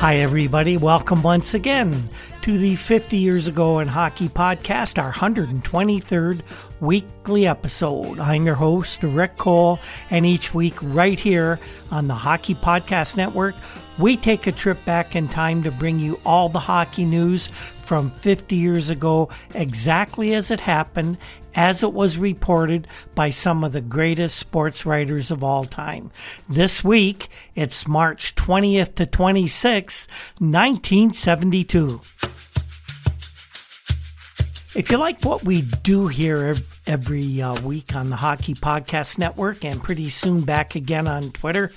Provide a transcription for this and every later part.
Hi, everybody. Welcome once again to the 50 Years Ago in Hockey podcast, our 123rd weekly episode. I'm your host, Rick Cole, and each week, right here on the Hockey Podcast Network, we take a trip back in time to bring you all the hockey news from 50 years ago, exactly as it happened, as it was reported by some of the greatest sports writers of all time. This week, it's March 20th to 26th, 1972. If you like what we do here every uh, week on the Hockey Podcast Network and pretty soon back again on Twitter,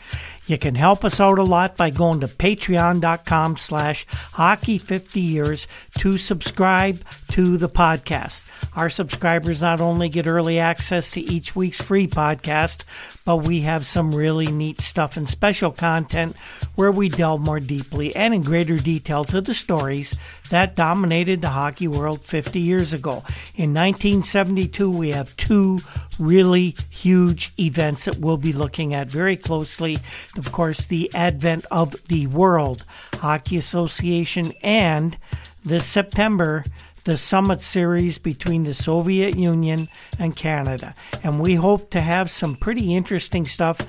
you can help us out a lot by going to patreon.com slash hockey 50 years to subscribe to the podcast. Our subscribers not only get early access to each week's free podcast, but we have some really neat stuff and special content where we delve more deeply and in greater detail to the stories that dominated the hockey world 50 years ago. In 1972, we have two really huge events that we'll be looking at very closely. Of course, the advent of the World Hockey Association and this September, the summit series between the Soviet Union and Canada. And we hope to have some pretty interesting stuff,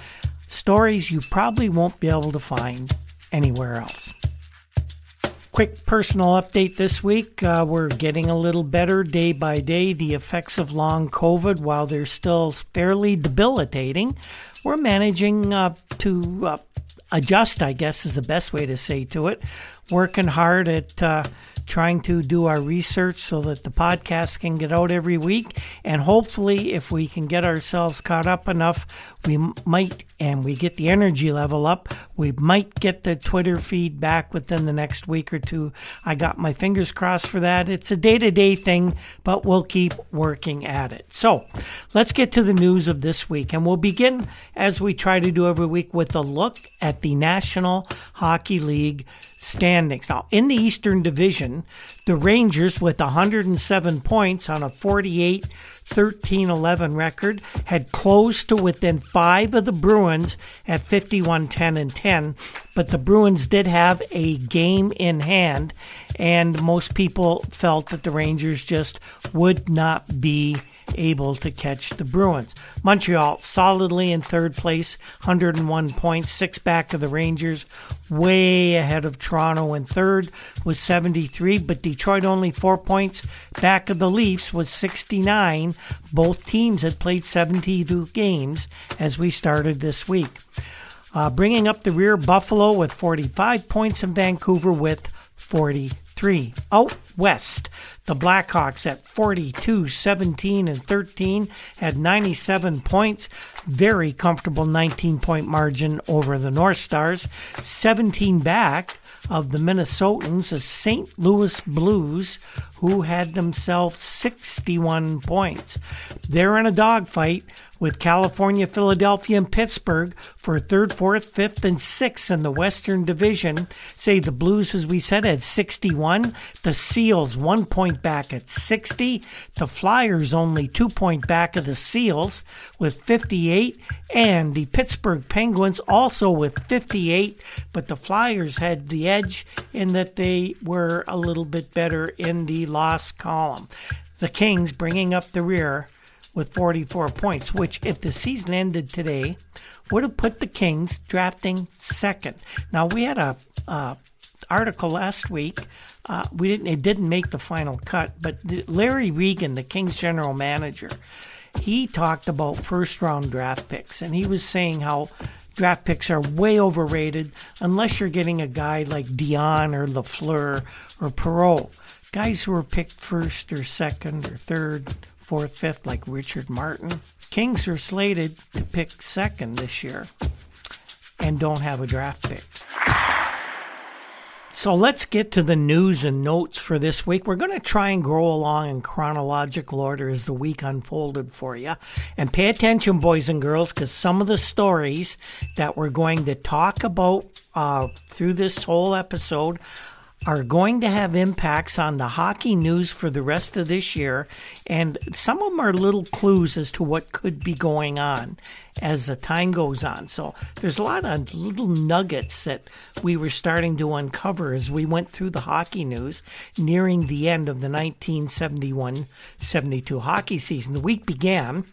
stories you probably won't be able to find anywhere else. Quick personal update this week. Uh, we're getting a little better day by day. The effects of long COVID, while they're still fairly debilitating, we're managing uh, to uh, adjust, I guess is the best way to say to it. Working hard at uh, trying to do our research so that the podcast can get out every week. And hopefully, if we can get ourselves caught up enough, we might, and we get the energy level up, we might get the Twitter feed back within the next week or two. I got my fingers crossed for that. It's a day to day thing, but we'll keep working at it. So let's get to the news of this week. And we'll begin, as we try to do every week, with a look at the National Hockey League standings. Now, in the Eastern Division, the Rangers, with 107 points on a 48 13 11 record, had closed to within five of the Bruins at 51 10 and 10. But the Bruins did have a game in hand, and most people felt that the Rangers just would not be able to catch the Bruins. Montreal solidly in third place, 101 points, six back of the Rangers, way ahead of Toronto in third with 73, but Detroit only four points back of the Leafs with 69. Both teams had played 72 games as we started this week. Uh, bringing up the rear, Buffalo with 45 points and Vancouver with 43. Out west, the Blackhawks at 42, 17, and 13 had 97 points. Very comfortable 19 point margin over the North Stars. 17 back of the Minnesotans, the St. Louis Blues, who had themselves 61 points. They're in a dogfight with California, Philadelphia, and Pittsburgh for third, fourth, fifth, and sixth in the Western Division. Say the Blues, as we said, had 61. The Seals, one point back at 60. The Flyers, only two point back of the Seals with 58. And the Pittsburgh Penguins, also with 58. But the Flyers had the edge in that they were a little bit better in the loss column. The Kings bringing up the rear with 44 points, which, if the season ended today, would have put the Kings drafting second. Now, we had a uh, article last week. Uh, we didn't. It didn't make the final cut, but Larry Regan, the Kings general manager, he talked about first round draft picks, and he was saying how draft picks are way overrated unless you're getting a guy like Dionne or Lafleur or Perreault, guys who were picked first or second or third, fourth, fifth, like Richard Martin. Kings are slated to pick second this year and don't have a draft pick. So let's get to the news and notes for this week. We're going to try and grow along in chronological order as the week unfolded for you. And pay attention, boys and girls, because some of the stories that we're going to talk about uh, through this whole episode are going to have impacts on the hockey news for the rest of this year. And some of them are little clues as to what could be going on as the time goes on. So there's a lot of little nuggets that we were starting to uncover as we went through the hockey news nearing the end of the 1971 72 hockey season. The week began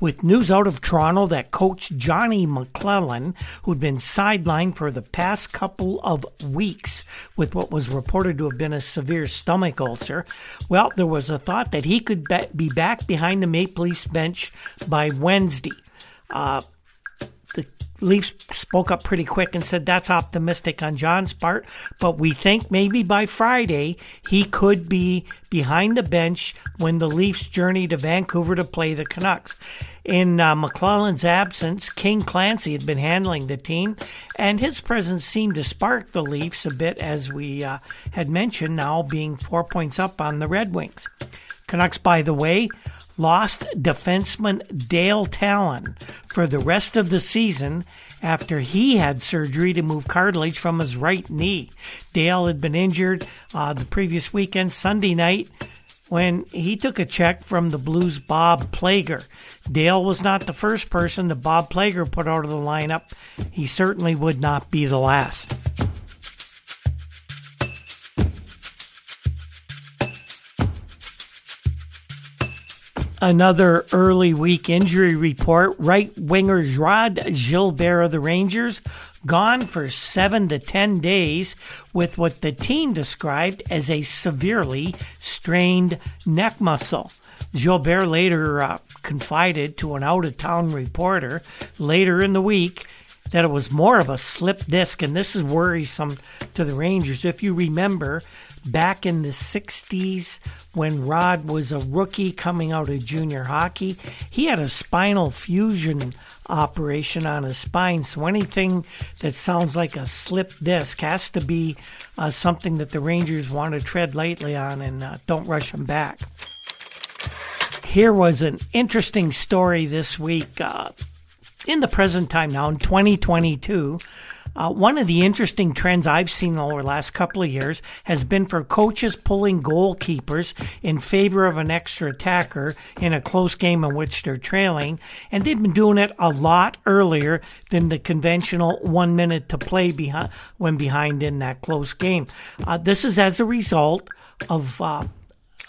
with news out of Toronto that coach Johnny McLellan, who'd been sidelined for the past couple of weeks with what was reported to have been a severe stomach ulcer, well, there was a thought that he could be back behind the Maple Leafs bench by Wednesday. Uh, the Leafs spoke up pretty quick and said that's optimistic on John's part, but we think maybe by Friday he could be behind the bench when the Leafs journey to Vancouver to play the Canucks. In uh, McLellan's absence, King Clancy had been handling the team, and his presence seemed to spark the Leafs a bit, as we uh, had mentioned, now being four points up on the Red Wings. Canucks, by the way, lost defenseman Dale Tallon for the rest of the season after he had surgery to move cartilage from his right knee. Dale had been injured uh, the previous weekend, Sunday night, when he took a check from the Blues' Bob Plager. Dale was not the first person that Bob Plager put out of the lineup. He certainly would not be the last. Another early week injury report. Right winger Rod Gilbert of the Rangers gone for seven to ten days with what the team described as a severely strained neck muscle. Gilbert later uh, confided to an out of town reporter later in the week that it was more of a slip disc, and this is worrisome to the Rangers. If you remember, back in the 60s when Rod was a rookie coming out of junior hockey. He had a spinal fusion operation on his spine, so anything that sounds like a slip disc has to be uh, something that the Rangers want to tread lightly on and uh, don't rush him back. Here was an interesting story this week. Uh, in the present time now, in 2022, uh, one of the interesting trends I've seen over the last couple of years has been for coaches pulling goalkeepers in favor of an extra attacker in a close game in which they're trailing. And they've been doing it a lot earlier than the conventional one minute to play behind, when behind in that close game. Uh, this is as a result of uh,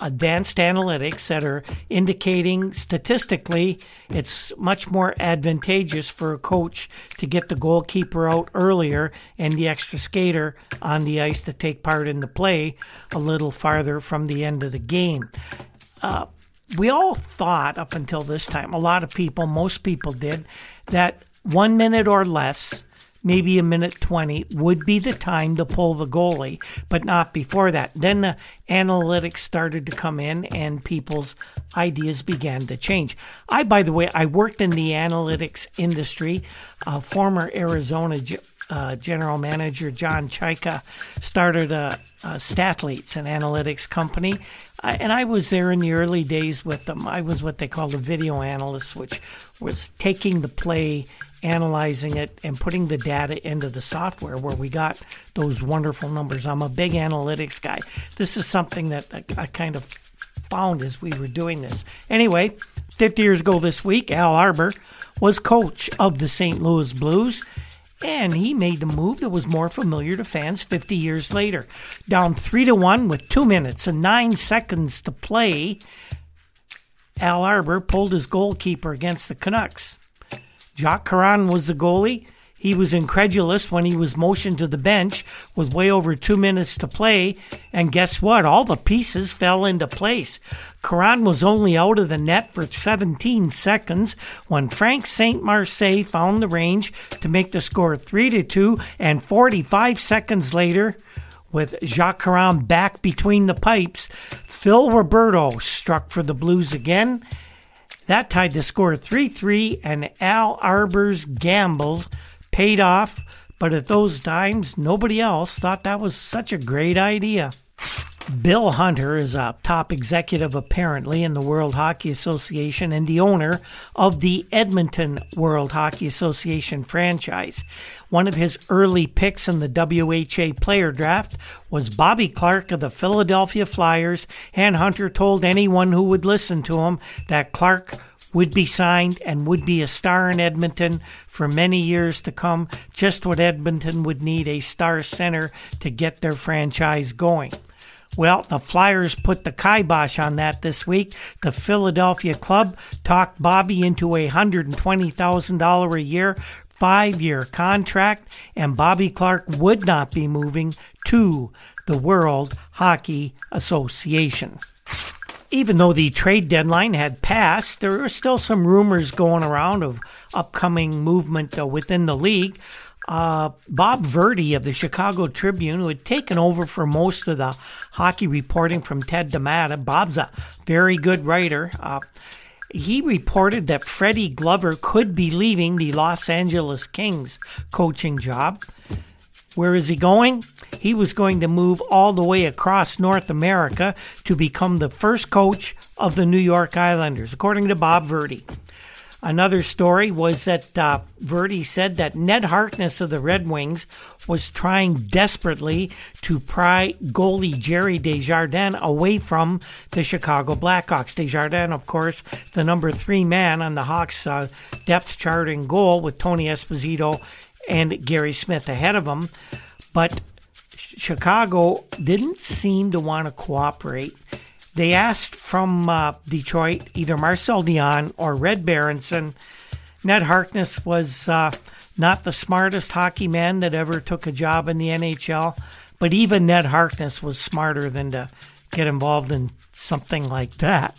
advanced analytics that are indicating statistically it's much more advantageous for a coach to get the goalkeeper out earlier and the extra skater on the ice to take part in the play a little farther from the end of the game. Uh, we all thought up until this time, a lot of people, most people did, that one minute or less maybe a minute 20 would be the time to pull the goalie, but not before that. Then the analytics started to come in and people's ideas began to change. I, by the way, I worked in the analytics industry. Uh, former Arizona uh, general manager John Chayka started a, a Stathletes, an analytics company. And I was there in the early days with them. I was what they called a video analyst, which was taking the play analyzing it and putting the data into the software where we got those wonderful numbers. I'm a big analytics guy. This is something that I, I kind of found as we were doing this. Anyway, 50 years ago this week, Al Arbour was coach of the St. Louis Blues. and he made the move that was more familiar to fans 50 years later. Down 3 to 1 with 2 minutes and 9 seconds to play, Al Arbour pulled his goalkeeper against the Canucks. Jacques Caron was the goalie. He was incredulous when he was motioned to the bench with way over two minutes to play, and guess what? All the pieces fell into place. Caron was only out of the net for 17 seconds when Frank Saint Marseille found the range to make the score 3 to 2, and 45 seconds later, with Jacques Caron back between the pipes, Phil Roberto struck for the Blues again. That tied the score 3 3, and Al Arbour's gambles paid off, but at those times, nobody else thought that was such a great idea. Bill Hunter is a top executive apparently in the World Hockey Association and the owner of the Edmonton World Hockey Association franchise. One of his early picks in the WHA player draft was Bobby Clarke of the Philadelphia Flyers, and Hunter told anyone who would listen to him that Clarke would be signed and would be a star in Edmonton for many years to come, just what Edmonton would need a star center to get their franchise going. Well, the Flyers put the kibosh on that this week. The Philadelphia club talked Bobby into a $120,000 a year, five year contract, and Bobby Clarke would not be moving to the World Hockey Association even though the trade deadline had passed, there are still some rumors going around of upcoming movement uh, within the league. Uh, Bob Verdi of the Chicago Tribune, who had taken over for most of the hockey reporting from Ted Damata, Bob's a very good writer. Uh, he reported that Freddie Glover could be leaving the Los Angeles Kings coaching job. Where is he going? He was going to move all the way across North America to become the first coach of the New York Islanders, according to Bob Verdi. Another story was that uh, Verdi said that Ned Harkness of the Red Wings was trying desperately to pry goalie Jerry Desjardins away from the Chicago Blackhawks. Desjardins, of course, the number three man on the Hawks' uh, depth chart in goal with Tony Esposito and Gary Smith ahead of him. But Chicago didn't seem to want to cooperate. They asked from uh, Detroit either Marcel Dionne or Red Berenson. Ned Harkness was uh, not the smartest hockey man that ever took a job in the NHL, but even Ned Harkness was smarter than to get involved in something like that.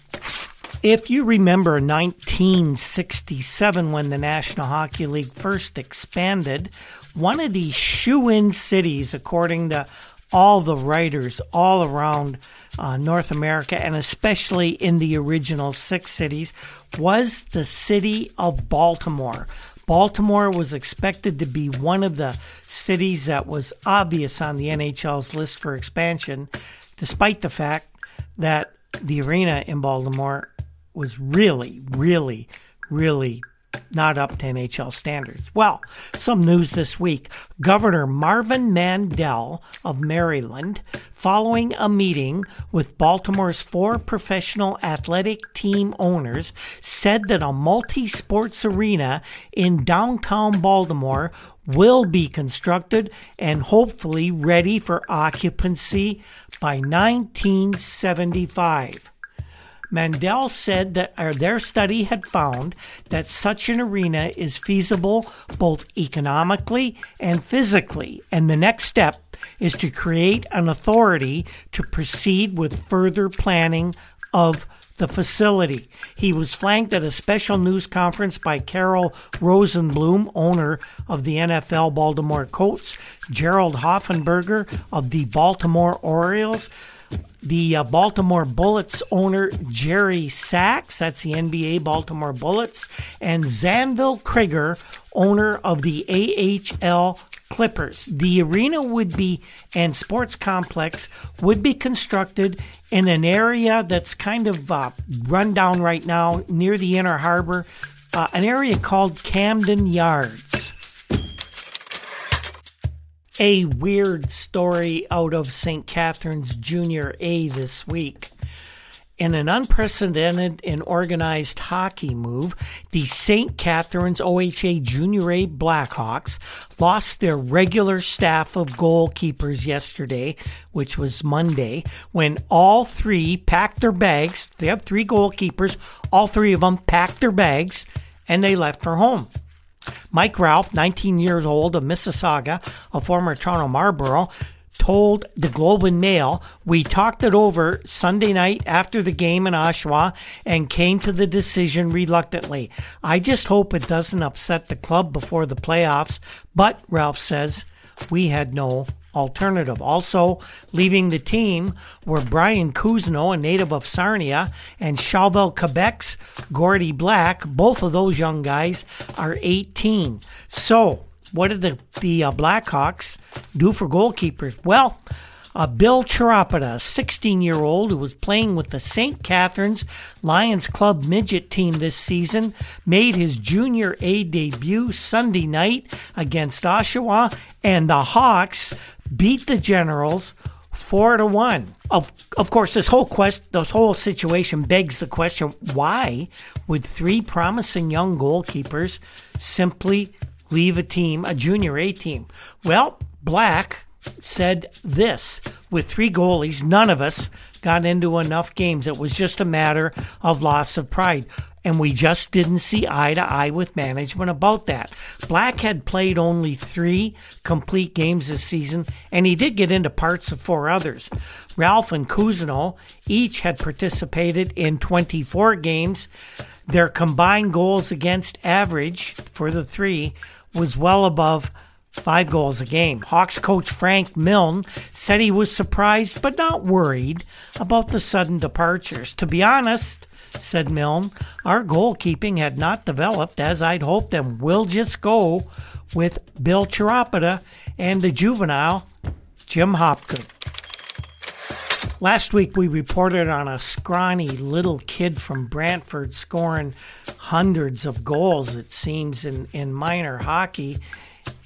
If you remember 1967 when the National Hockey League first expanded, one of the shoe in cities, according to all the writers all around uh, North America and especially in the original six cities, was the city of Baltimore. Baltimore was expected to be one of the cities that was obvious on the NHL's list for expansion, despite the fact that the arena in Baltimore was really, really, really not up to NHL standards. Well, some news this week. Governor Marvin Mandel of Maryland, following a meeting with Baltimore's four professional athletic team owners, said that a multi sports arena in downtown Baltimore will be constructed and hopefully ready for occupancy by 1975. Mandel said that their study had found that such an arena is feasible both economically and physically, and the next step is to create an authority to proceed with further planning of the facility. He was flanked at a special news conference by Carroll Rosenbloom, owner of the NFL Baltimore Colts, Gerald Hoffenberger of the Baltimore Orioles, the uh, Baltimore Bullets owner Jerry Sachs, that's the NBA Baltimore Bullets, and Zanvyl Krieger, owner of the AHL Clippers. The arena would be and sports complex would be constructed in an area that's kind of uh, run down right now near the Inner Harbor, uh, an area called Camden Yards a weird story out of St. Catharines Junior A this week. In an unprecedented and organized hockey move, the St. Catharines OHA Junior A Blackhawks lost their regular staff of goalkeepers yesterday, which was Monday, when all three packed their bags. They have three goalkeepers. All three of them packed their bags and they left for home. Mike Ralph, 19 years old of Mississauga, a former Toronto Marlboro, told the Globe and Mail, we talked it over Sunday night after the game in Oshawa and came to the decision reluctantly. I just hope it doesn't upset the club before the playoffs, but Ralph says we had no alternative. Also leaving the team were Brian Kuzno, a native of Sarnia, and Chalvel Quebec's Gordy Black. Both of those young guys are 18. So what did the the uh, Blackhawks do for goalkeepers? Well, uh, Bill Chiaropata, a 16 year old who was playing with the St. Catharines Lions Club midget team this season, made his junior A debut Sunday night against Oshawa, and the Hawks beat the Generals four to one. Of of course, this whole quest, this whole situation begs the question: Why would three promising young goalkeepers simply leave a team, a junior A team? Well, Black said this with three goalies, none of us got into enough games. It was just a matter of loss of pride. And we just didn't see eye to eye with management about that. Black had played only three complete games this season, and he did get into parts of four others. Ralph and Cousineau each had participated in 24 games. Their combined goals against average for the three was well above five goals a game. Hawks coach Frank Milne said he was surprised but not worried about the sudden departures. To be honest, said Milne, our goalkeeping had not developed as I'd hoped, and we'll just go with Bill Chiaropata and the juvenile Jim Hopgood. Last week we reported on a scrawny little kid from Brantford scoring hundreds of goals, it seems, in, in minor hockey.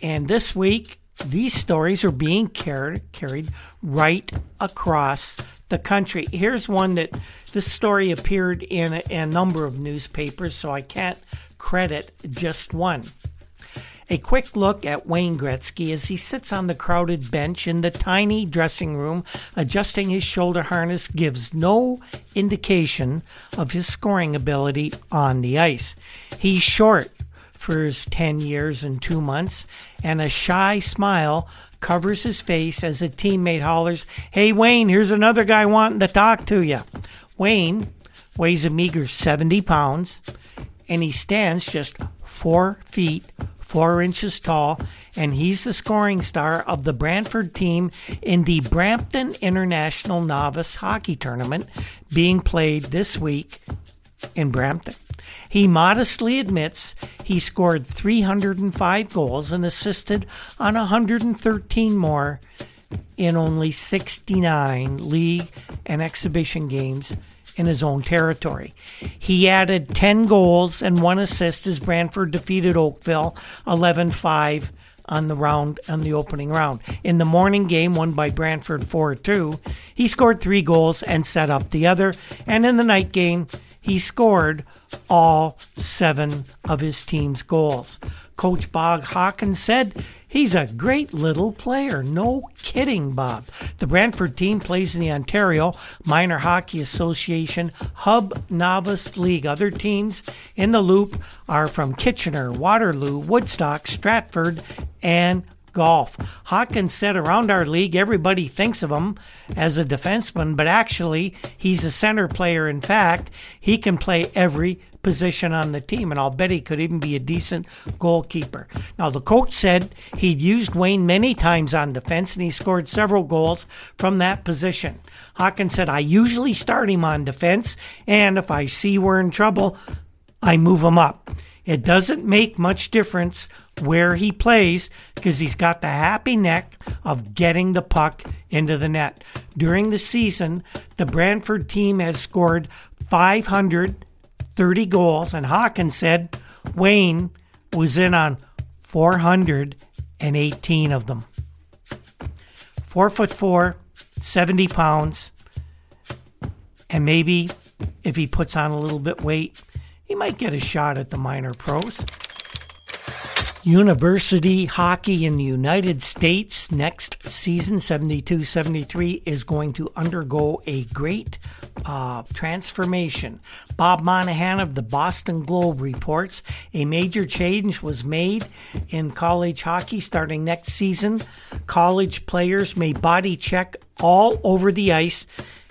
And this week, these stories are being carried, carried right across the country. Here's one that this story appeared in a, a number of newspapers, so I can't credit just one. A quick look at Wayne Gretzky as he sits on the crowded bench in the tiny dressing room, adjusting his shoulder harness, gives no indication of his scoring ability on the ice. He's short for his 10 years and two months, and a shy smile covers his face as a teammate hollers, Hey, Wayne, here's another guy wanting to talk to you. Wayne weighs a meager 70 pounds, and he stands just four feet four inches tall, and he's the scoring star of the Brantford team in the Brampton International Novice Hockey Tournament being played this week in Brampton. He modestly admits he scored 305 goals and assisted on 113 more in only 69 league and exhibition games in his own territory. He added 10 goals and one assist as Brantford defeated Oakville 11 5 on the round on the opening round. In the morning game won by Brantford 4-2, he scored 3 goals and set up the other, and in the night game he scored all 7 of his team's goals. Coach Bob Hawkins said He's a great little player. No kidding, Bob. The Brantford team plays in the Ontario Minor Hockey Association Hub Novice League. Other teams in the loop are from Kitchener, Waterloo, Woodstock, Stratford, and Guelph. Hawkins said around our league, everybody thinks of him as a defenseman, but actually, he's a center player. In fact, he can play every position on the team, and I'll bet he could even be a decent goalkeeper. Now, the coach said he'd used Wayne many times on defense, and he scored several goals from that position. Hawkins said, I usually start him on defense, and if I see we're in trouble, I move him up. It doesn't make much difference where he plays because he's got the happy neck of getting the puck into the net. During the season, the Brantford team has scored 530 goals, and Hawkins said Wayne was in on 418 of them. Four foot four, 70 pounds, and maybe if he puts on a little bit weight, he might get a shot at the minor pros. University hockey in the United States next season, 72 73, is going to undergo a great uh, transformation. Bob Monahan of the Boston Globe reports a major change was made in college hockey starting next season. College players may body check all over the ice,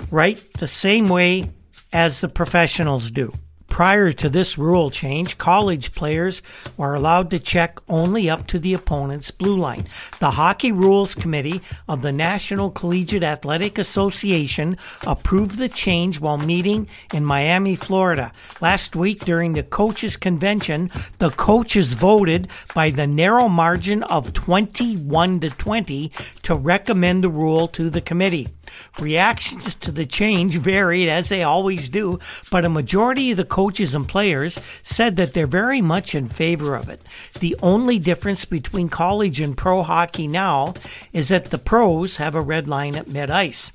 right? The same way as the professionals do. Prior to this rule change, college players were allowed to check only up to the opponent's blue line. The Hockey Rules Committee of the National Collegiate Athletic Association approved the change while meeting in Miami, Florida. Last week during the coaches convention, the coaches voted by the narrow margin of 21 to 20 to recommend the rule to the committee. Reactions to the change varied as they always do, but a majority of the coaches and players said that they're very much in favor of it. The only difference between college and pro hockey now is that the pros have a red line at mid ice.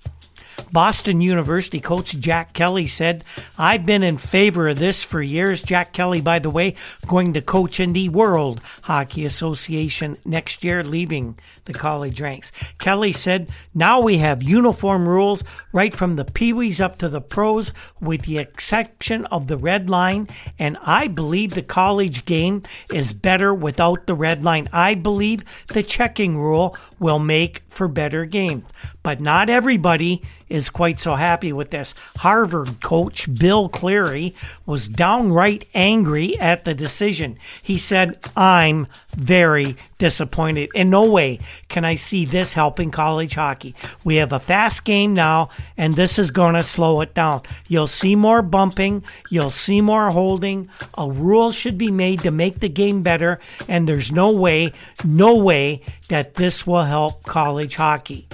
Boston University coach Jack Kelly said, I've been in favor of this for years. Jack Kelly, by the way, going to coach in the World Hockey Association next year, leaving the college ranks. Kelly said, now we have uniform rules right from the peewees up to the pros, with the exception of the red line. And I believe the college game is better without the red line. I believe the checking rule will make for better game. But not everybody is quite so happy with this. Harvard coach Bill Cleary was downright angry at the decision. He said, I'm very disappointed. In no way can I see this helping college hockey. We have a fast game now, and this is going to slow it down. You'll see more bumping, you'll see more holding. A rule should be made to make the game better, and there's no way, no way that this will help college hockey.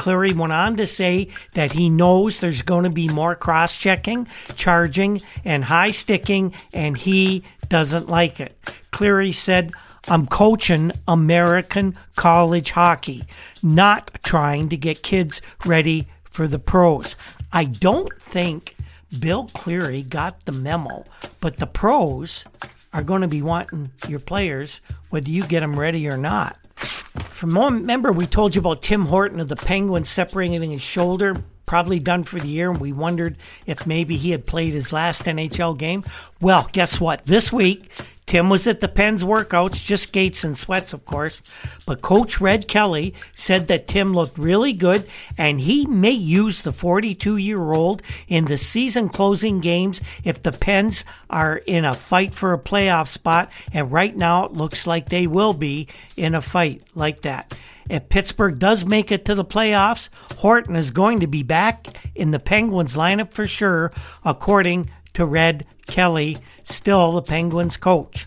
Cleary went on to say that he knows there's going to be more cross checking, charging, and high sticking, and he doesn't like it. Cleary said, I'm coaching American college hockey, not trying to get kids ready for the pros. I don't think Bill Cleary got the memo, but the pros are going to be wanting your players whether you get them ready or not. From remember, we told you about Tim Horton of the Penguins separating his shoulder, probably done for the year, and we wondered if maybe he had played his last NHL game. Well, guess what? This week, Tim was at the Pens workouts, just skates and sweats, of course. But Coach Red Kelly said that Tim looked really good and he may use the 42 year old in the season closing games if the Pens are in a fight for a playoff spot. And right now it looks like they will be in a fight like that. If Pittsburgh does make it to the playoffs, Horton is going to be back in the Penguins lineup for sure, according to Red Kelly, still the Penguins coach.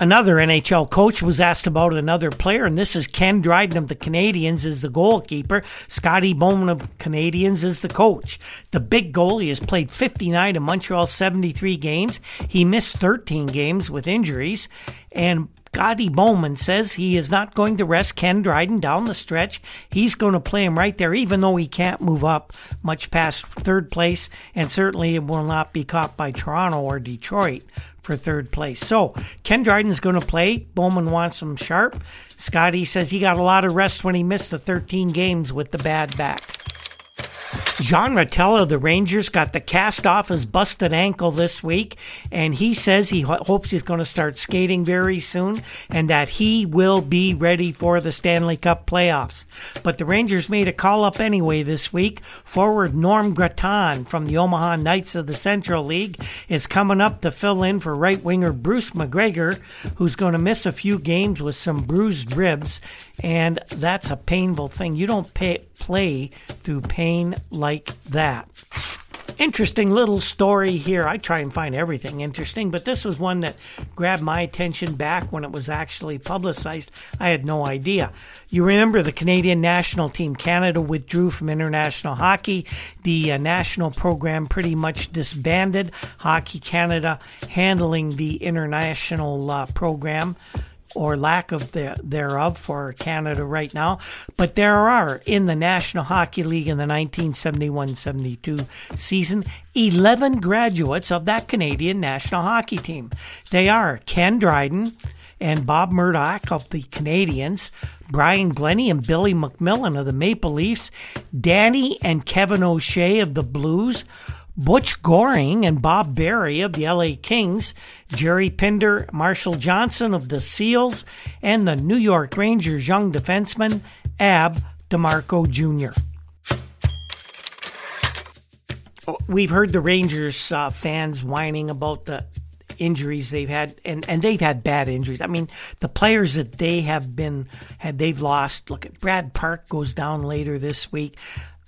Another NHL coach was asked about another player, and this is Ken Dryden of the Canadiens is the goalkeeper. Scotty Bowman of Canadiens is the coach. The big goalie has played 59 in Montreal 73 games. He missed 13 games with injuries, and Scotty Bowman says he is not going to rest Ken Dryden down the stretch. He's going to play him right there, even though he can't move up much past third place, and certainly it will not be caught by Toronto or Detroit for third place. So Ken Dryden's going to play. Bowman wants him sharp. Scotty says he got a lot of rest when he missed the 13 games with the bad back. Jean Ratelle of the Rangers got the cast off his busted ankle this week, and he says he ho- hopes he's going to start skating very soon and that he will be ready for the Stanley Cup playoffs. But the Rangers made a call up anyway this week. Forward Norm Gratton from the Omaha Knights of the Central League is coming up to fill in for right winger Bruce McGregor, who's going to miss a few games with some bruised ribs, and that's a painful thing. You don't pay, play through pain like that. Interesting little story here. I try and find everything interesting, but this was one that grabbed my attention back when it was actually publicized. I had no idea. You remember the Canadian national team. Canada withdrew from international hockey. The uh, national program pretty much disbanded. Hockey Canada handling the international uh, program or lack of the, thereof for Canada right now. But there are in the National Hockey League in the 1971-72 season 11 graduates of that Canadian national hockey team. They are Ken Dryden and Bob Murdoch of the Canadiens, Brian Glennie and Billy McMillan of the Maple Leafs, Danny and Kevin O'Shea of the Blues, Butch Goring and Bob Berry of the LA Kings, Jerry Pinder, Marshall Johnston of the Seals, and the New York Rangers young defenseman Ab DeMarco Jr. We've heard the Rangers uh, fans whining about the injuries they've had, and, and they've had bad injuries. I mean, the players that they have been had they've lost. Look at Brad Park goes down later this week.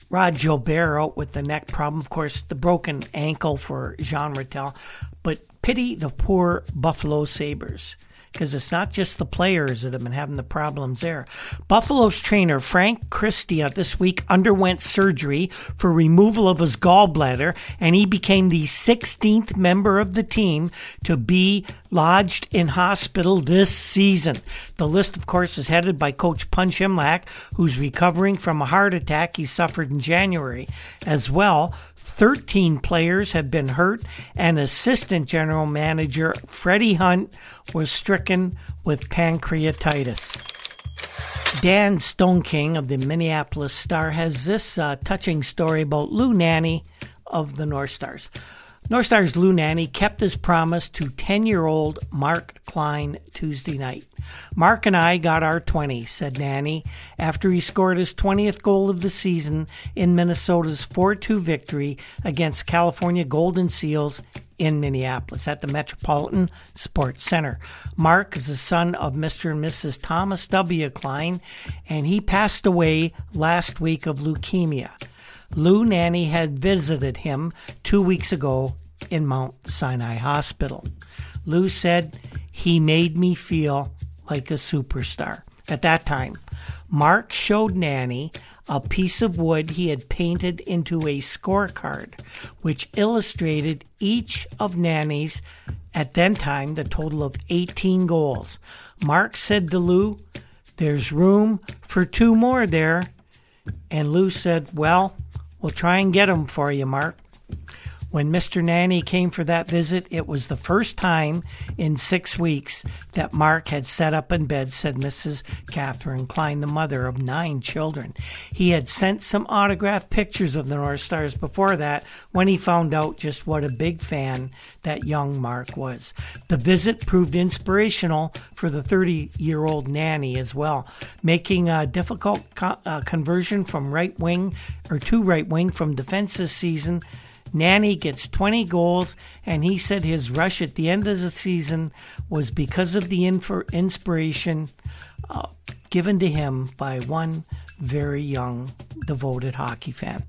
Rod Gilbert out with the neck problem. Of course, the broken ankle for Jean Ratelle. But pity the poor Buffalo Sabres because it's not just the players that have been having the problems there. Buffalo's trainer Frank Christia uh, this week underwent surgery for removal of his gallbladder, and he became the 16th member of the team to be lodged in hospital this season. The list, of course, is headed by Coach Punch Imlach, who's recovering from a heart attack he suffered in January. As well, 13 players have been hurt, and assistant general manager Freddie Hunt was stricken with pancreatitis. Dan Stoneking of the Minneapolis Star has this uh, touching story about Lou Nanne of the North Stars. North Stars Lou Nanne kept his promise to 10 year old Mark Klein Tuesday night. Mark and I got our 20, said Nanne, after he scored his 20th goal of the season in Minnesota's 4 2 victory against California Golden Seals in Minneapolis at the Metropolitan Sports Center. Mark is the son of Mr. and Mrs. Thomas W. Klein, and he passed away last week of leukemia. Lou Nanne had visited him two weeks ago in Mount Sinai Hospital. Lou said, He made me feel like a superstar. At that time, Mark showed Nanne a piece of wood he had painted into a scorecard, which illustrated each of Nanne's, at then time, the total of 18 goals. Mark said to Lou, There's room for two more there. And Lou said, Well, we'll try and get them for you, Mark. When Mr. Nanne came for that visit, it was the first time in six weeks that Mark had sat up in bed, said Mrs. Catherine Klein, the mother of nine children. He had sent some autographed pictures of the North Stars before that when he found out just what a big fan that young Mark was. The visit proved inspirational for the 30 year old Nanne as well, making a difficult co- uh, conversion from right wing or to right wing from defense this season Nanne gets 20 goals, and he said his rush at the end of the season was because of the inspiration uh, given to him by one very young, devoted hockey fan.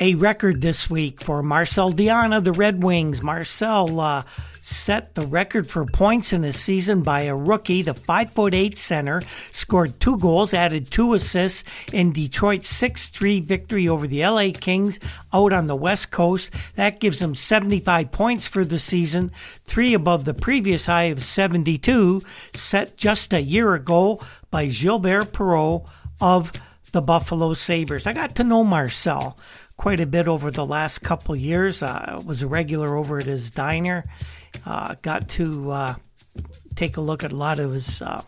A record this week for Marcel of the Red Wings. Marcel uh, set the record for points in a season by a rookie. The 5'8 center scored two goals, added two assists in Detroit's 6 3 victory over the LA Kings out on the West Coast. That gives him 75 points for the season, three above the previous high of 72, set just a year ago by Gilbert Perreault of the Buffalo Sabres. I got to know Marcel quite a bit over the last couple years. I uh, was a regular over at his diner. Uh, got to uh, take a look at a lot of his uh,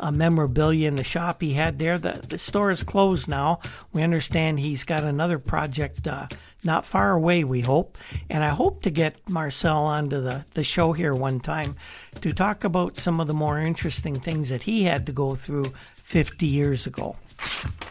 uh, memorabilia in the shop he had there. The, the store is closed now. We understand he's got another project uh, not far away, we hope. And I hope to get Marcel onto the, the show here one time to talk about some of the more interesting things that he had to go through 50 years ago.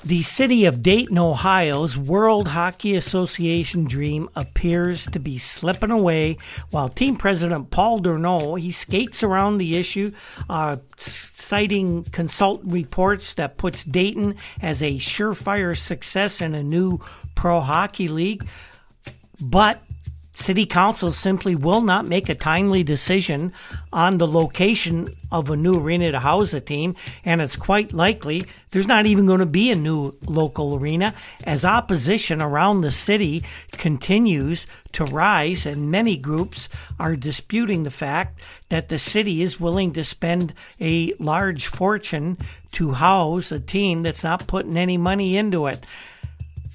The city of Dayton, Ohio's World Hockey Association dream appears to be slipping away while team president Paul Durneau, he skates around the issue, uh, citing consultant reports that puts Dayton as a surefire success in a new pro hockey league. But City Council simply will not make a timely decision on the location of a new arena to house a team, and it's quite likely there's not even going to be a new local arena as opposition around the city continues to rise, and many groups are disputing the fact that the city is willing to spend a large fortune to house a team that's not putting any money into it.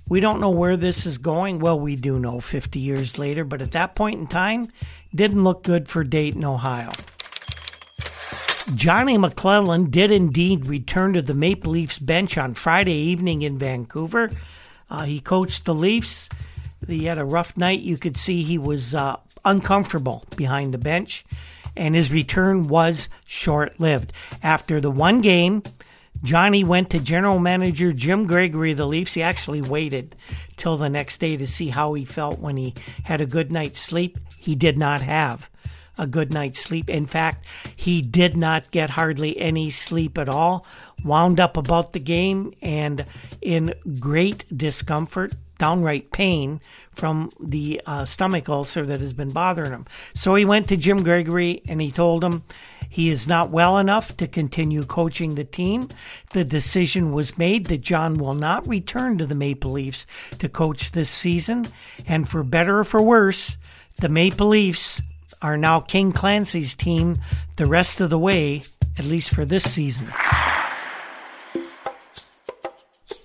We don't know where this is going. Well, we do know 50 years later, but at that point in time, didn't look good for Dayton, Ohio. Johnny McLellan did indeed return to the Maple Leafs bench on Friday evening in Vancouver. Uh, he coached the Leafs. He had a rough night. You could see he was uh, uncomfortable behind the bench, and his return was short lived. After the one game, Johnny went to general manager Jim Gregory of the Leafs. He actually waited till the next day to see how he felt when he had a good night's sleep. He did not have a good night's sleep. In fact, he did not get hardly any sleep at all, wound up about the game and in great discomfort, downright pain from the uh, stomach ulcer that has been bothering him. So he went to Jim Gregory and he told him he is not well enough to continue coaching the team. The decision was made that John will not return to the Maple Leafs to coach this season. And for better or for worse, the Maple Leafs are now King Clancy's team the rest of the way, at least for this season.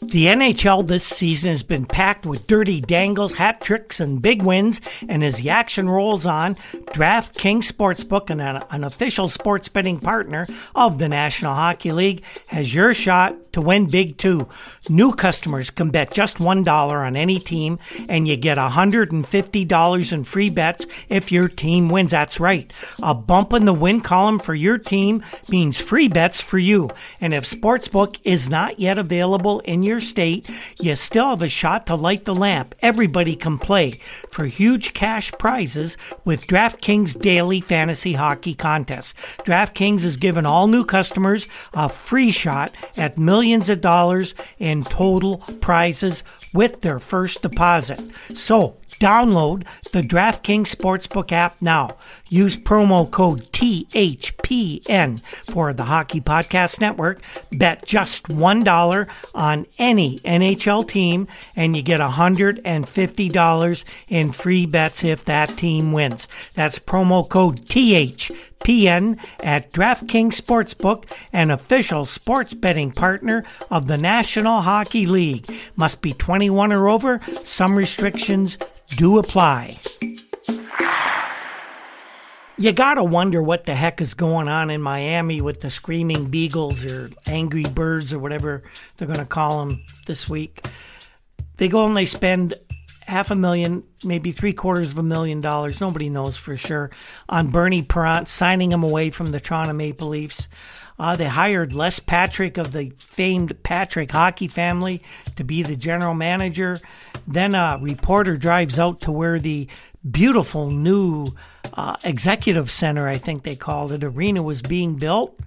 The NHL this season has been packed with dirty dangles, hat tricks, and big wins. And as the action rolls on, DraftKings Sportsbook, an, an official sports betting partner of the National Hockey League, has your shot to win big too. New customers can bet just $1 on any team, and you get $150 in free bets if your team wins. That's right. A bump in the win column for your team means free bets for you. And if Sportsbook is not yet available in your state, you still have a shot to light the lamp. Everybody can play for huge cash prizes with DraftKings Daily Fantasy Hockey Contest. DraftKings has given all new customers a free shot at millions of dollars in total prizes with their first deposit. So, Download the DraftKings Sportsbook app now. Use promo code THPN for the Hockey Podcast Network. Bet just $1 on any NHL team and you get $150 in free bets if that team wins. That's promo code THPN at DraftKings Sportsbook, an official sports betting partner of the National Hockey League. Must be 21 or over. Some restrictions do apply. You gotta wonder what the heck is going on in Miami with the screaming beagles or angry birds or whatever they're gonna call them this week. They go and they spend half a million, maybe three quarters of a million dollars, nobody knows for sure, on Bernie Parent, signing him away from the Toronto Maple Leafs. Uh, they hired Les Patrick of the famed Patrick hockey family to be the general manager. Then a reporter drives out to where the beautiful new uh, executive center, I think they called it, arena was being built.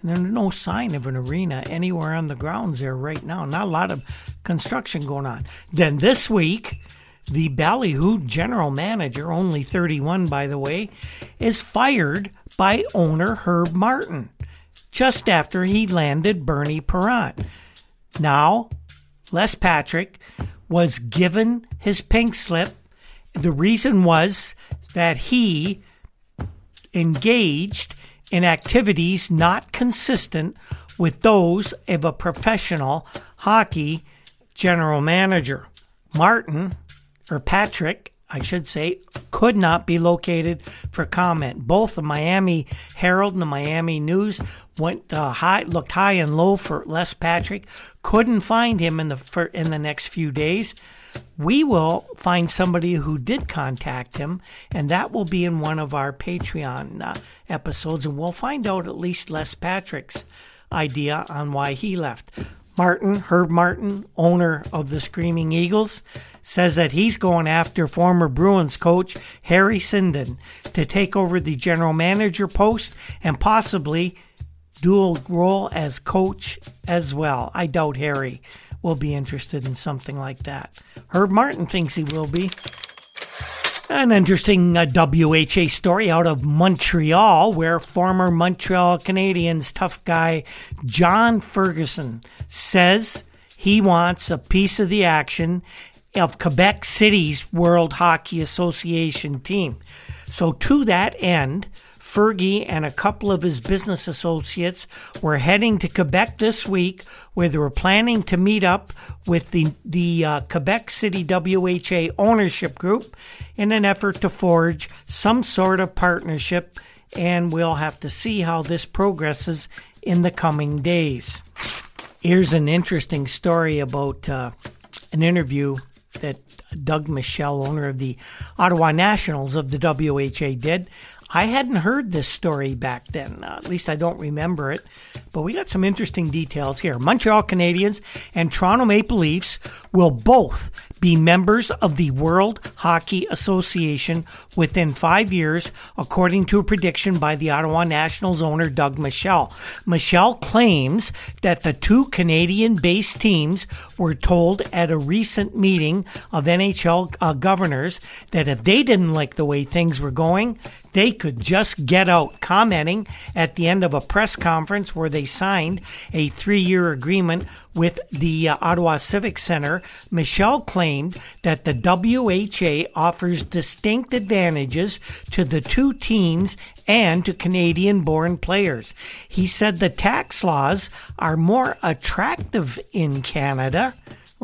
And there's no sign of an arena anywhere on the grounds there right now. Not a lot of construction going on. Then this week, the Ballyhoo general manager, only 31 by the way, is fired by owner Herb Martin just after he landed Bernie Parent. Now, Les Patrick was given his pink slip. The reason was that he engaged in activities not consistent with those of a professional hockey general manager. Martin, or Patrick, I should say, could not be located for comment. Both the Miami Herald and the Miami News went uh, high, looked high and low for Les Patrick. Couldn't find him in the for, in the next few days. We will find somebody who did contact him, and that will be in one of our Patreon uh, episodes, and we'll find out at least Les Patrick's idea on why he left. Martin, Herb Martin, owner of the Screaming Eagles, says that he's going after former Bruins coach Harry Sinden to take over the general manager post and possibly dual role as coach as well. I doubt Harry will be interested in something like that. Herb Martin thinks he will be. An interesting uh, WHA story out of Montreal, where former Montreal Canadiens tough guy John Ferguson says he wants a piece of the action of Quebec City's World Hockey Association team. So, to that end, Fergie and a couple of his business associates were heading to Quebec this week, where they were planning to meet up with the the uh, Quebec City WHA ownership group in an effort to forge some sort of partnership. And we'll have to see how this progresses in the coming days. Here's an interesting story about uh, an interview that Doug Michel, owner of the Ottawa Nationals of the WHA, did I hadn't heard this story back then. Uh, at least I don't remember it. But we got some interesting details here. Montreal Canadiens and Toronto Maple Leafs will both be members of the World Hockey Association within five years, according to a prediction by the Ottawa Nationals owner Doug Michel. Michel claims that the two Canadian based teams were told at a recent meeting of NHL uh, governors that if they didn't like the way things were going, they could just get out, commenting at the end of a press conference where they signed a three year agreement with the uh, Ottawa Civic Center. Michel claimed that the WHA offers distinct advantages to the two teams and to Canadian born players. He said the tax laws are more attractive in Canada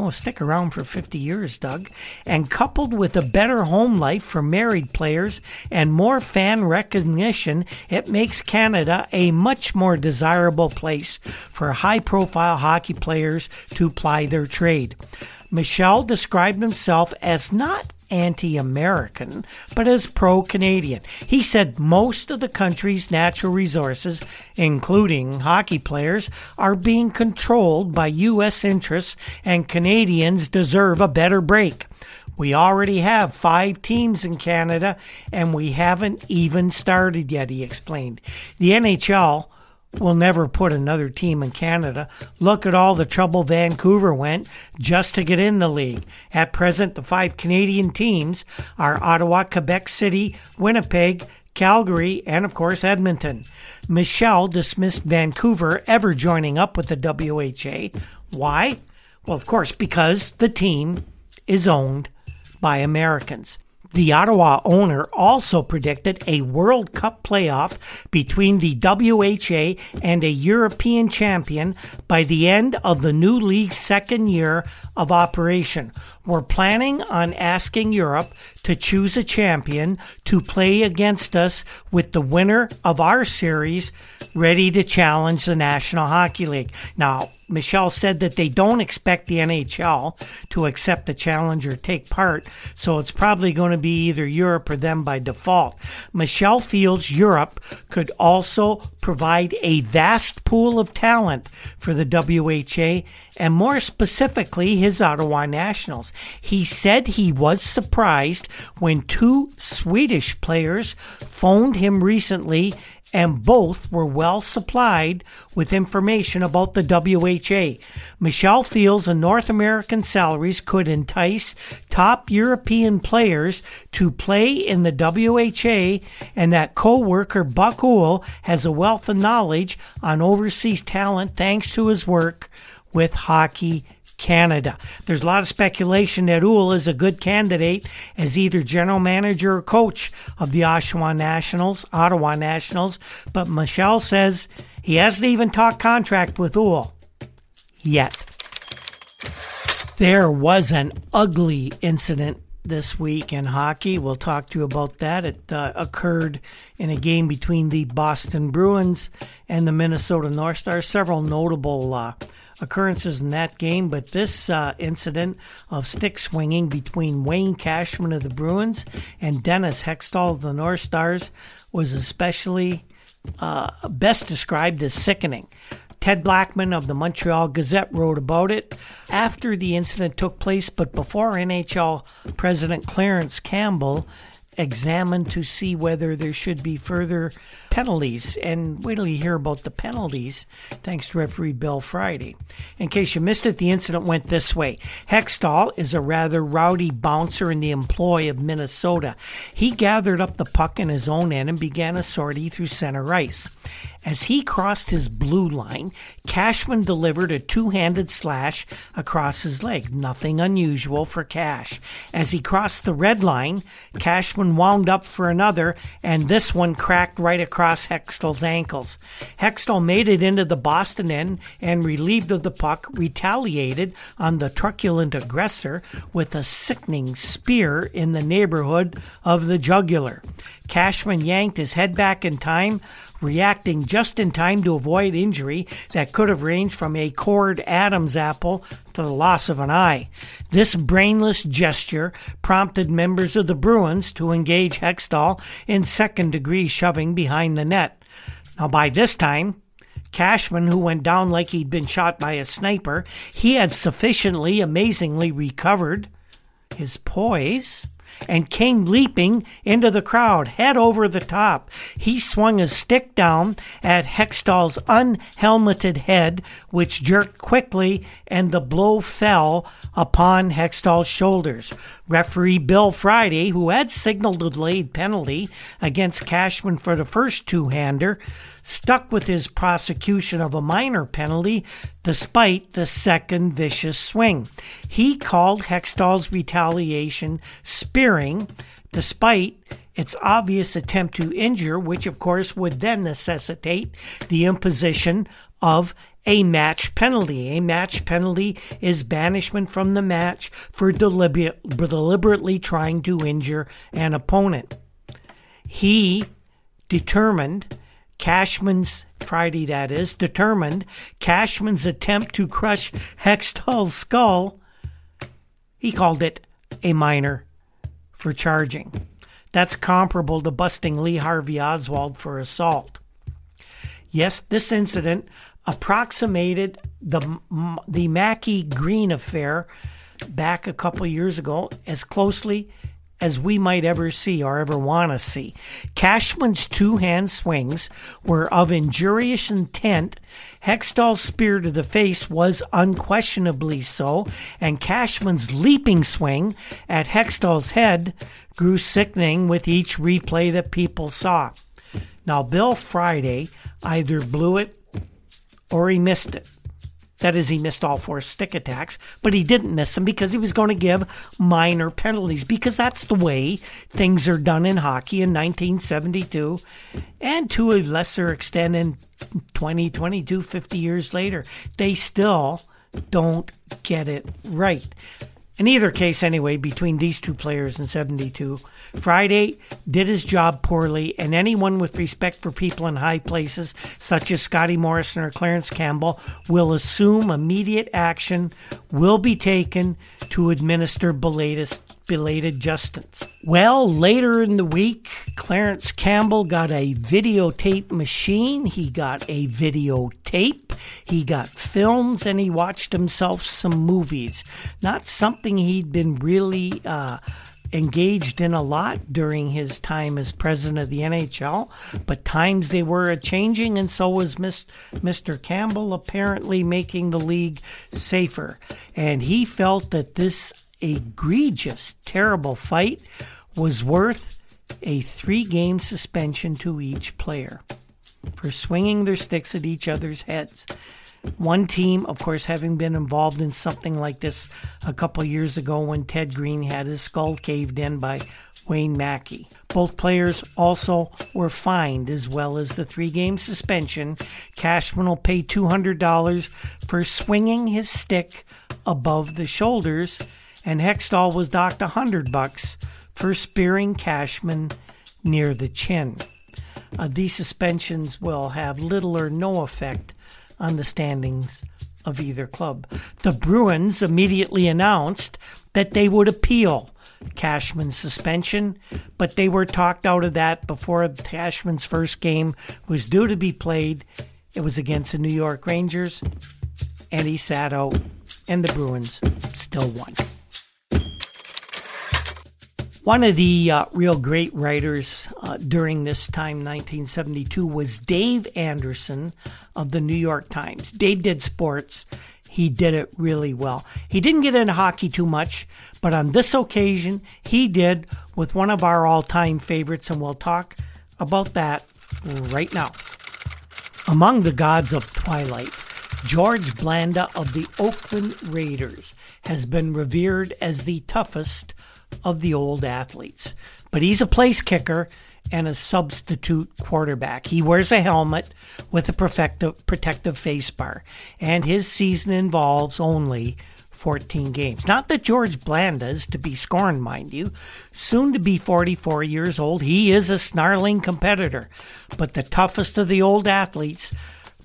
Oh, stick around for 50 years, Doug. And coupled with a better home life for married players and more fan recognition, it makes Canada a much more desirable place for high profile hockey players to ply their trade. Michel described himself as not anti American, but as pro Canadian. He said most of the country's natural resources, including hockey players, are being controlled by U.S. interests, and Canadians deserve a better break. We already have five teams in Canada, and we haven't even started yet, he explained. The NHL will never put another team in Canada. Look at all the trouble Vancouver went just to get in the league. At present, the five Canadian teams are Ottawa, Quebec City, Winnipeg, Calgary, and of course Edmonton. Michel dismissed Vancouver ever joining up with the WHA. Why? Well, of course, because the team is owned by Americans. The Ottawa owner also predicted a World Cup playoff between the WHA and a European champion by the end of the new league's second year of operation. We're planning on asking Europe to choose a champion to play against us with the winner of our series ready to challenge the National Hockey League. Now, Michel said that they don't expect the NHL to accept the challenge or take part, so it's probably going to be either Europe or them by default. Michel feels Europe could also provide a vast pool of talent for the WHA and more specifically his Ottawa Nationals. He said he was surprised when two Swedish players phoned him recently and both were well supplied with information about the WHA. Michel feels the North American salaries could entice top European players to play in the WHA and that co-worker Buck Houle has a wealth of knowledge on overseas talent thanks to his work with Hockey Canada. There's a lot of speculation that Houle is a good candidate as either general manager or coach of the Oshawa Nationals, Ottawa Nationals, but Michel says he hasn't even talked contract with Houle yet. There was an ugly incident this week in hockey. We'll talk to you about that. It uh, occurred in a game between the Boston Bruins and the Minnesota North Stars. Several notable uh, occurrences in that game, but this uh, incident of stick swinging between Wayne Cashman of the Bruins and Dennis Hextall of the North Stars was especially uh, best described as sickening. Ted Blackman of the Montreal Gazette wrote about it after the incident took place, but before NHL President Clarence Campbell examined to see whether there should be further penalties. And wait till you hear about the penalties, thanks to referee Bill Friday. In case you missed it, the incident went this way. Hextall is a rather rowdy bouncer in the employ of Minnesota. He gathered up the puck in his own end and began a sortie through center ice. As he crossed his blue line, Cashman delivered a two handed slash across his leg. Nothing unusual for Cash. As he crossed the red line, Cashman wound up for another, and this one cracked right across Hextall's ankles. Hextall made it into the Boston end and, relieved of the puck, retaliated on the truculent aggressor with a sickening spear in the neighborhood of the jugular. Cashman yanked his head back in time, reacting just in time to avoid injury that could have ranged from a cord Adam's apple to the loss of an eye. This brainless gesture prompted members of the Bruins to engage Hextall in second degree shoving behind the net. Now, by this time, Cashman, who went down like he'd been shot by a sniper, he had sufficiently amazingly recovered his poise and came leaping into the crowd, head over the top. He swung his stick down at Hextall's unhelmeted head, which jerked quickly, and the blow fell upon Hextall's shoulders. Referee Bill Friday, who had signaled a delayed penalty against Cashman for the first two hander, stuck with his prosecution of a minor penalty despite the second vicious swing. He called Hextall's retaliation spearing despite its obvious attempt to injure, which of course would then necessitate the imposition of a match penalty. A match penalty is banishment from the match for deliberate, deliberately trying to injure an opponent. He determined Cashman's Friday, that is, determined Cashman's attempt to crush Hextall's skull. He called it a minor for charging. That's comparable to busting Lee Harvey Oswald for assault. Yes, this incident approximated the the Maki Green affair back a couple years ago as closely as we might ever see or ever want to see. Cashman's two hand swings were of injurious intent. Hextall's spear to the face was unquestionably so, and Cashman's leaping swing at Hextall's head grew sickening with each replay that people saw. Now, Bill Friday either blew it or he missed it. That is, he missed all four stick attacks, but he didn't miss them because he was going to give minor penalties because that's the way things are done in hockey in 1972 and to a lesser extent in 20, 22, 50 years later. They still don't get it right. In either case, anyway, between these two players in 72, Friday did his job poorly, and anyone with respect for people in high places, such as Scotty Morrison or Clarence Campbell, will assume immediate action will be taken to administer belated, belated justice. Well, later in the week, Clarence Campbell got a videotape machine, he got a videotape, he got films, and he watched himself some movies. Not something he'd been really. Uh, engaged in a lot during his time as president of the NHL, but times they were a changing, and so was Mr. Campbell apparently making the league safer. And he felt that this egregious, terrible fight was worth a three game suspension to each player for swinging their sticks at each other's heads. One team, of course, having been involved in something like this a couple years ago when Ted Green had his skull caved in by Wayne Maki. Both players also were fined, as well as the three game suspension. Cashman will pay $200 for swinging his stick above the shoulders, and Hextall was docked 100 bucks for spearing Cashman near the chin. Uh, these suspensions will have little or no effect on the standings of either club. The Bruins immediately announced that they would appeal Cashman's suspension, but they were talked out of that before Cashman's first game was due to be played. It was against the New York Rangers, and he sat out, and the Bruins still won. One of the uh, real great writers uh, during this time, 1972, was Dave Anderson of the New York Times. Dave did sports. He did it really well. He didn't get into hockey too much, but on this occasion, he did with one of our all time favorites, and we'll talk about that right now. Among the gods of Twilight, George Blanda of the Oakland Raiders has been revered as the toughest of the old athletes. But he's a place kicker and a substitute quarterback. He wears a helmet with a protective, face bar, and his season involves only 14 games. Not that George Blanda's to be scorned, mind you. Soon to be 44 years old, he is a snarling competitor. But the toughest of the old athletes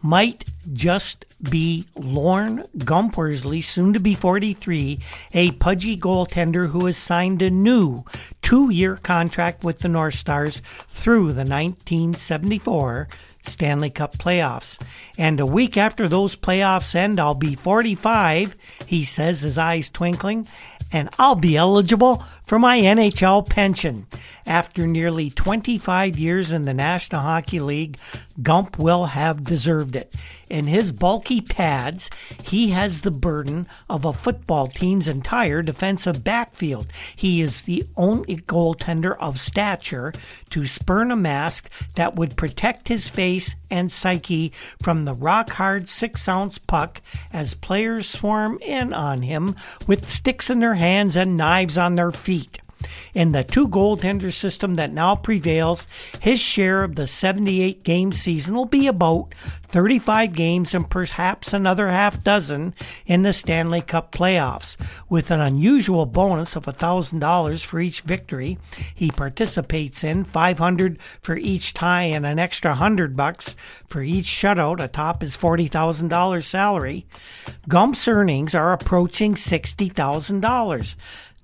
might just be Lorne Gump Worsley, soon to be 43, a pudgy goaltender who has signed a new two year contract with the North Stars through the 1974 Stanley Cup playoffs. And a week after those playoffs end, I'll be 45, he says, his eyes twinkling, and I'll be eligible for my NHL pension. After nearly 25 years in the National Hockey League, Gump will have deserved it. In his bulky pads, he has the burden of a football team's entire defensive backfield. He is the only goaltender of stature to spurn a mask that would protect his face and psyche from the rock hard six ounce puck as players swarm in on him with sticks in their hands and knives on their feet. In the two goaltender system that now prevails, his share of the 78 game season will be about 35 games and perhaps another half dozen in the Stanley Cup playoffs. With an unusual bonus of $1,000 for each victory he participates in, 500 for each tie and an extra 100 bucks for each shutout atop his $40,000 salary, Gump's earnings are approaching $60,000.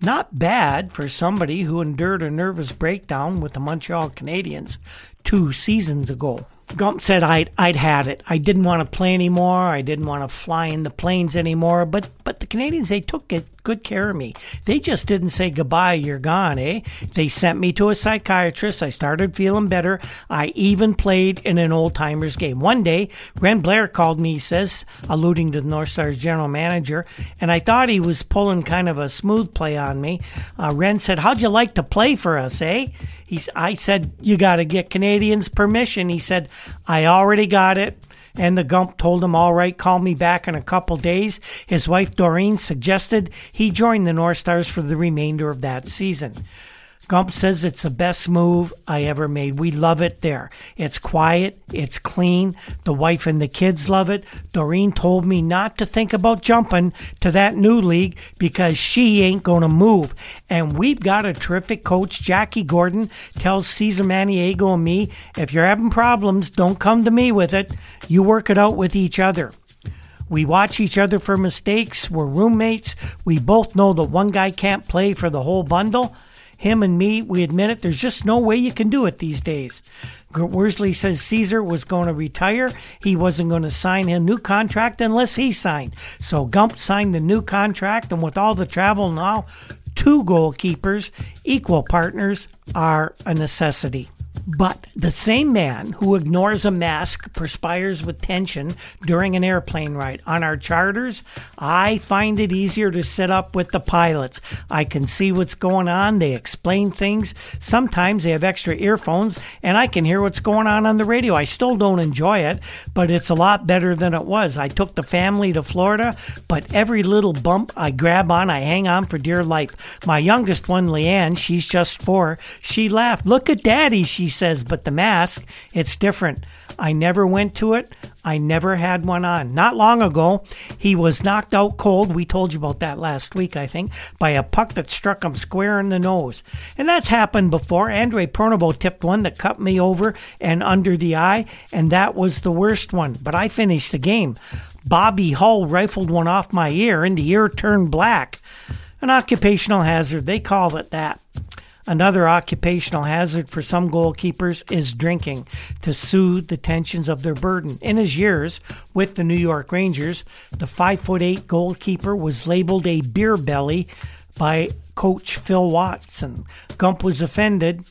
Not bad for somebody who endured a nervous breakdown with the Montreal Canadiens two seasons ago. Gump said I'd I'd had it. I didn't want to play anymore. I didn't want to fly in the planes anymore. But but the Canadiens they took it good care of me. They just didn't say goodbye, you're gone, eh? They sent me to a psychiatrist. I started feeling better. I even played in an old timers game. One day, Wren Blair called me, he says, alluding to the North Stars general manager, and I thought he was pulling kind of a smooth play on me. Uh, Wren said, How'd you like to play for us, eh? He's, I said, You got to get Canadiens' permission. He said, I already got it. And the Gump told him, all right, call me back in a couple days. His wife Doreen suggested he join the North Stars for the remainder of that season. Gump says it's the best move I ever made. We love it there. It's quiet, it's clean. The wife and the kids love it. Doreen told me not to think about jumping to that new league because she ain't going to move. And we've got a terrific coach. Jackie Gordon tells Cesar Maniago and me if you're having problems, don't come to me with it. You work it out with each other. We watch each other for mistakes. We're roommates. We both know that one guy can't play for the whole bundle him and me, we admit it, there's just no way you can do it these days. Worsley says Caesar was going to retire. He wasn't going to sign a new contract unless he signed. So Gump signed the new contract, and with all the travel now, two goalkeepers, equal partners, are a necessity. But the same man who ignores a mask perspires with tension during an airplane ride. On our charters, I find it easier to sit up with the pilots. I can see what's going on. They explain things. Sometimes they have extra earphones and I can hear what's going on on the radio. I still don't enjoy it, but it's a lot better than it was. I took the family to Florida, but every little bump I grab on, I hang on for dear life. My youngest one, Leanne, she's just four. She laughed. Look at daddy, she says, but the mask, it's different. I never went to it. I never had one on. Not long ago, he was knocked out cold. We told you about that last week, I think, by a puck that struck him square in the nose. And that's happened before. Andre Pronovost tipped one that cut me over and under the eye, and that was the worst one. But I finished the game. Bobby Hull rifled one off my ear, and the ear turned black. An occupational hazard, they call it that. Another occupational hazard for some goalkeepers is drinking to soothe the tensions of their burden. In his years with the New York Rangers, the 5'8 goalkeeper was labeled a beer belly by coach Phil Watson. Gump was offended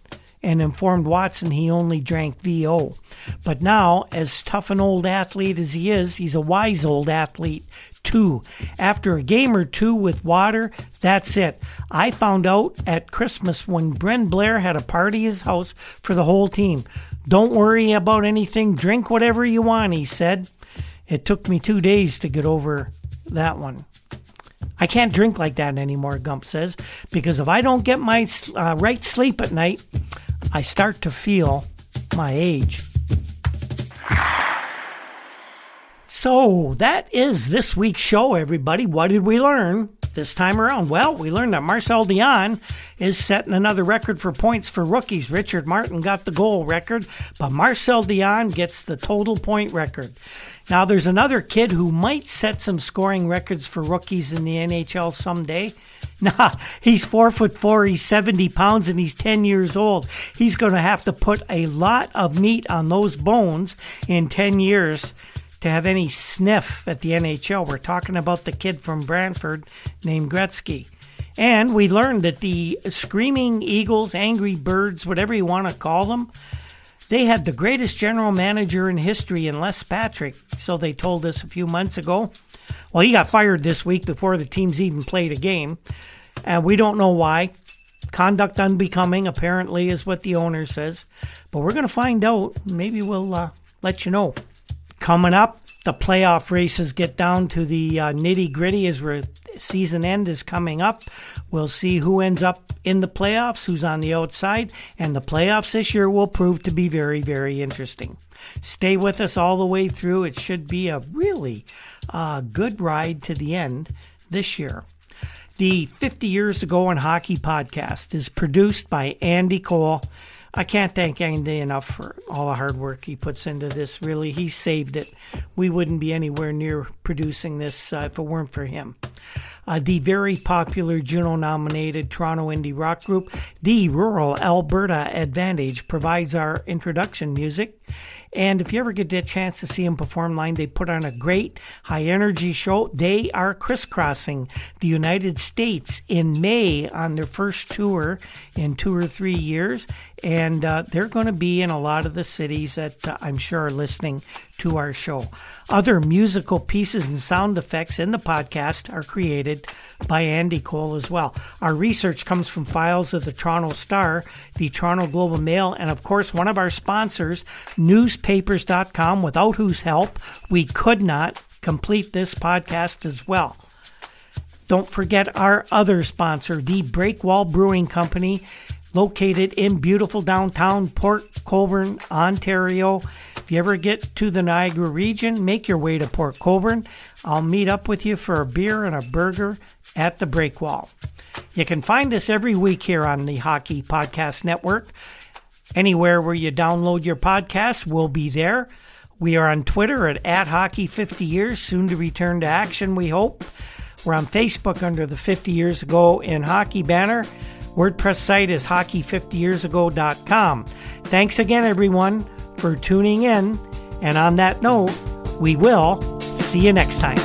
and informed Watson he only drank VO. But now, as tough an old athlete as he is, he's a wise old athlete too. After a game or two with water, that's it. I found out at Christmas when Wren Blair had a party at his house for the whole team. Don't worry about anything, drink whatever you want, he said. It took me two days to get over that one. I can't drink like that anymore, Gump says, because if I don't get my uh, right sleep at night, I start to feel my age. So that is this week's show, everybody. What did we learn this time around? Well, we learned that Marcel Dionne is setting another record for points for rookies. Richard Martin got the goal record, but Marcel Dionne gets the total point record. Now, there's another kid who might set some scoring records for rookies in the NHL someday. Nah, he's four foot four, he's 70 pounds, and he's 10 years old. He's going to have to put a lot of meat on those bones in 10 years to have any sniff at the NHL. We're talking about the kid from Brantford named Gretzky. And we learned that the Screaming Eagles, Angry Birds, whatever you want to call them, they had the greatest general manager in history in Les Patrick, so they told us a few months ago. Well, he got fired this week before the teams even played a game, and we don't know why. Conduct unbecoming, apparently, is what the owner says. But we're going to find out. Maybe we'll uh, let you know. Coming up, the playoff races get down to the uh, nitty gritty as we're, season end is coming up. We'll see who ends up in the playoffs, who's on the outside, and the playoffs this year will prove to be very, very interesting. Stay with us all the way through. It should be a really uh, good ride to the end this year. The 50 Years Ago in Hockey podcast is produced by Andy Cole I can't thank Andy enough for all the hard work he puts into this. Really, he saved it. We wouldn't be anywhere near producing this uh, if it weren't for him. Uh, the very popular Juno nominated Toronto indie rock group, the Rural Alberta Advantage, provides our introduction music. And if you ever get a chance to see them perform live, they put on a great high energy show. They are crisscrossing the United States in May on their first tour in two or three years. And uh, they're going to be in a lot of the cities that uh, I'm sure are listening to our show. Other musical pieces and sound effects in the podcast are created by Andy Cole as well. Our research comes from files of the Toronto Star, the Toronto Globe and Mail, and of course, one of our sponsors, newspapers.com, without whose help we could not complete this podcast as well. Don't forget our other sponsor, the Breakwall Brewing Company, located in beautiful downtown Port Colborne, Ontario. If you ever get to the Niagara region, make your way to Port Colborne. I'll meet up with you for a beer and a burger at the Breakwall. You can find us every week here on the Hockey Podcast Network. Anywhere where you download your podcasts, we'll be there. We are on Twitter at, at Hockey 50 Years, soon to return to action, we hope. We're on Facebook under the 50 Years Ago in Hockey banner. WordPress site is hockey50yearsago.com. Thanks again, everyone for tuning in. And on that note, we will see you next time.